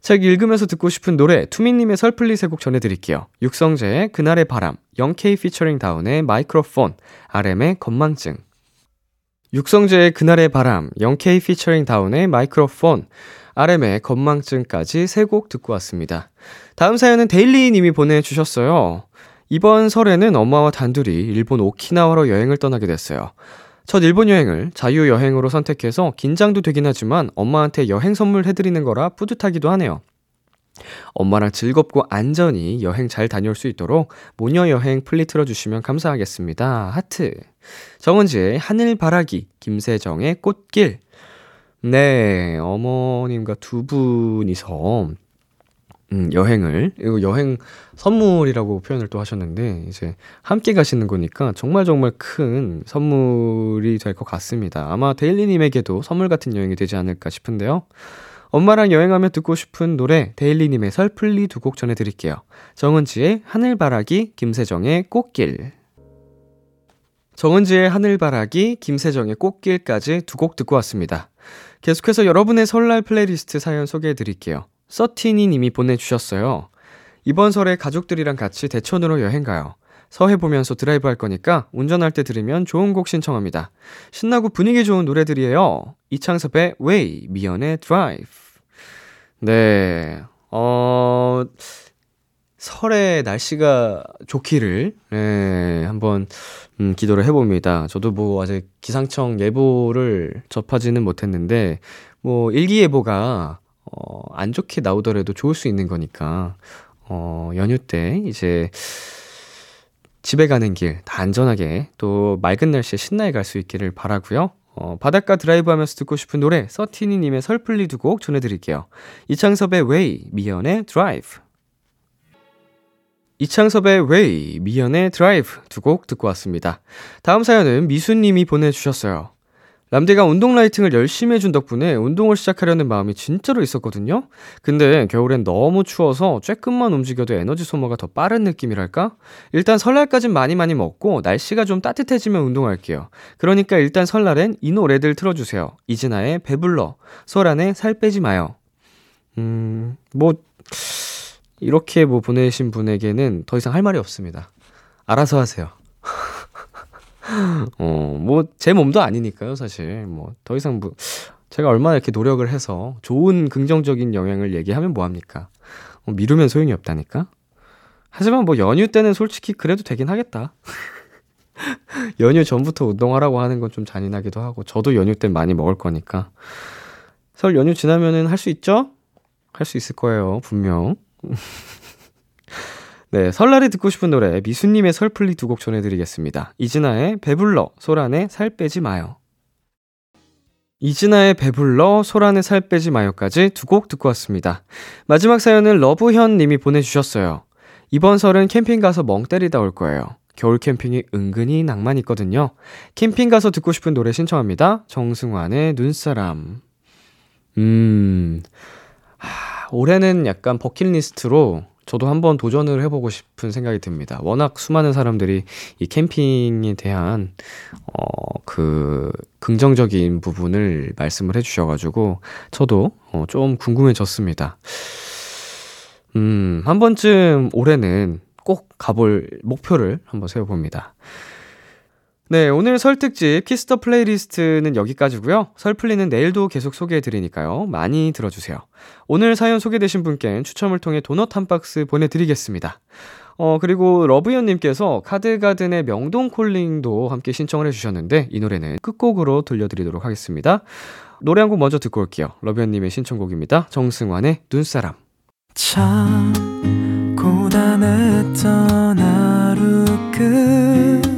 책 읽으면서 듣고 싶은 노래, 투미님의 설플리 세곡 전해드릴게요. 육성재의 그날의 바람, Young K 피처링 다운의 Microphone, RM의 건망증. 육성재의 그날의 바람, Young K 피처링 다운의 Microphone, RM의 건망증까지 세 곡 듣고 왔습니다. 다음 사연은 데일리 님이 보내주셨어요. 이번 설에는 엄마와 단둘이 일본 오키나와로 여행을 떠나게 됐어요. 첫 일본 여행을 자유여행으로 선택해서 긴장도 되긴 하지만 엄마한테 여행 선물 해드리는 거라 뿌듯하기도 하네요. 엄마랑 즐겁고 안전히 여행 잘 다녀올 수 있도록 모녀 여행 플리 틀어주시면 감사하겠습니다. 하트. 정은지의 하늘바라기, 김세정의 꽃길. 네, 어머님과 두 분이서 음, 여행을, 이거 여행 선물이라고 표현을 또 하셨는데, 이제 함께 가시는 거니까 정말 정말 큰 선물이 될 것 같습니다. 아마 데일리님에게도 선물 같은 여행이 되지 않을까 싶은데요. 엄마랑 여행하며 듣고 싶은 노래 데일리님의 설플리 두 곡 전해드릴게요. 정은지의 하늘바라기, 김세정의 꽃길. 정은지의 하늘바라기, 김세정의 꽃길까지 두 곡 듣고 왔습니다. 계속해서 여러분의 설날 플레이리스트 사연 소개해드릴게요. 서티니 님이 보내주셨어요. 이번 설에 가족들이랑 같이 대천으로 여행 가요. 서해 보면서 드라이브 할 거니까 운전할 때 들으면 좋은 곡 신청합니다. 신나고 분위기 좋은 노래들이에요. 이창섭의 Way, 미연의 Drive. 네, 어, 설에 날씨가 좋기를, 네, 한번, 음, 기도를 해봅니다. 저도 뭐 아직 기상청 예보를 접하지는 못했는데, 뭐 일기예보가, 어, 안 좋게 나오더라도 좋을 수 있는 거니까, 어, 연휴 때 이제, 집에 가는 길 다 안전하게 또 맑은 날씨에 신나게 갈 수 있기를 바라고요. 어, 바닷가 드라이브 하면서 듣고 싶은 노래 서티니님의 설플리 두 곡 전해드릴게요. 이창섭의 Way, 미연의 드라이브. 이창섭의 Way, 미연의 드라이브 두 곡 듣고 왔습니다. 다음 사연은 미수님이 보내주셨어요. 람디가 운동 라이팅을 열심히 해준 덕분에 운동을 시작하려는 마음이 진짜로 있었거든요? 근데 겨울엔 너무 추워서 쬐끔만 움직여도 에너지 소모가 더 빠른 느낌이랄까? 일단 설날까진 많이 많이 먹고 날씨가 좀 따뜻해지면 운동할게요. 그러니까 일단 설날엔 이 노래들 틀어주세요. 이진아의 배불러, 소란의 살 빼지 마요. 음, 뭐, 이렇게 뭐 보내신 분에게는 더 이상 할 말이 없습니다. 알아서 하세요. 어, 뭐, 제 몸도 아니니까요, 사실. 뭐, 더 이상 뭐, 제가 얼마나 이렇게 노력을 해서 좋은 긍정적인 영향을 얘기하면 뭐합니까? 어, 미루면 소용이 없다니까? 하지만 뭐, 연휴 때는 솔직히 그래도 되긴 하겠다. 연휴 전부터 운동하라고 하는 건 좀 잔인하기도 하고, 저도 연휴 때 많이 먹을 거니까. 설 연휴 지나면은 할 수 있죠? 할 수 있을 거예요, 분명. 네, 설날에 듣고 싶은 노래 미수님의 설플리 두 곡 전해드리겠습니다. 이진아의 배불러, 소란의 살 빼지 마요. 이진아의 배불러, 소란의 살 빼지 마요까지 두 곡 듣고 왔습니다. 마지막 사연은 러브현 님이 보내주셨어요. 이번 설은 캠핑 가서 멍 때리다 올 거예요. 겨울 캠핑이 은근히 낭만 있거든요. 캠핑 가서 듣고 싶은 노래 신청합니다. 정승환의 눈사람. 음, 하, 올해는 약간 버킷리스트로 저도 한번 도전을 해보고 싶은 생각이 듭니다. 워낙 수많은 사람들이 이 캠핑에 대한, 어, 그, 긍정적인 부분을 말씀을 해주셔가지고, 저도, 어, 좀 궁금해졌습니다. 음, 한 번쯤 올해는 꼭 가볼 목표를 한번 세워봅니다. 네, 오늘 설 특집 Kiss the Playlist는 여기까지고요. 설플리는 내일도 계속 소개해 드리니까요. 많이 들어주세요. 오늘 사연 소개되신 분께는 추첨을 통해 도넛 한 박스 보내드리겠습니다. 어, 그리고 러브연님께서 카드가든의 명동콜링도 함께 신청을 해주셨는데 이 노래는 끝곡으로 들려드리도록 하겠습니다. 노래 한 곡 먼저 듣고 올게요. 러브연님의 신청곡입니다. 정승환의 눈사람. 참 고단했던 하루 끝널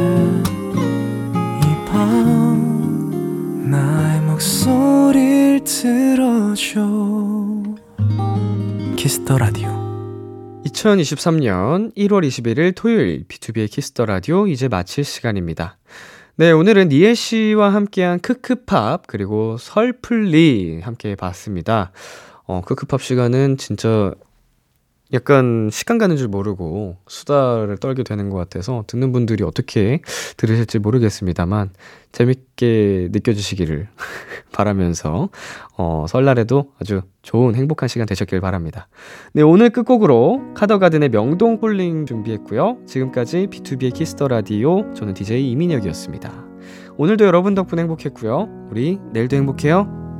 목소리를 들어줘 Kiss the Radio 2023년 1월 21일 토요일 B2B의 키스터 라디오 이제 마칠 시간입니다. 네, 오늘은 니엘 씨와 함께한 크크팝 그리고 설플리 함께 봤습니다. 어, 크크팝 시간은 진짜 약간 시간 가는 줄 모르고 수다를 떨게 되는 것 같아서 듣는 분들이 어떻게 들으실지 모르겠습니다만 재밌게 느껴주시기를 바라면서 어, 설날에도 아주 좋은 행복한 시간 되셨길 바랍니다. 네, 오늘 끝곡으로 카더가든의 명동콜링 준비했고요. 지금까지 비투비의 Kiss the Radio 저는 DJ 이민혁이었습니다. 오늘도 여러분 덕분에 행복했고요. 우리 내일도 행복해요.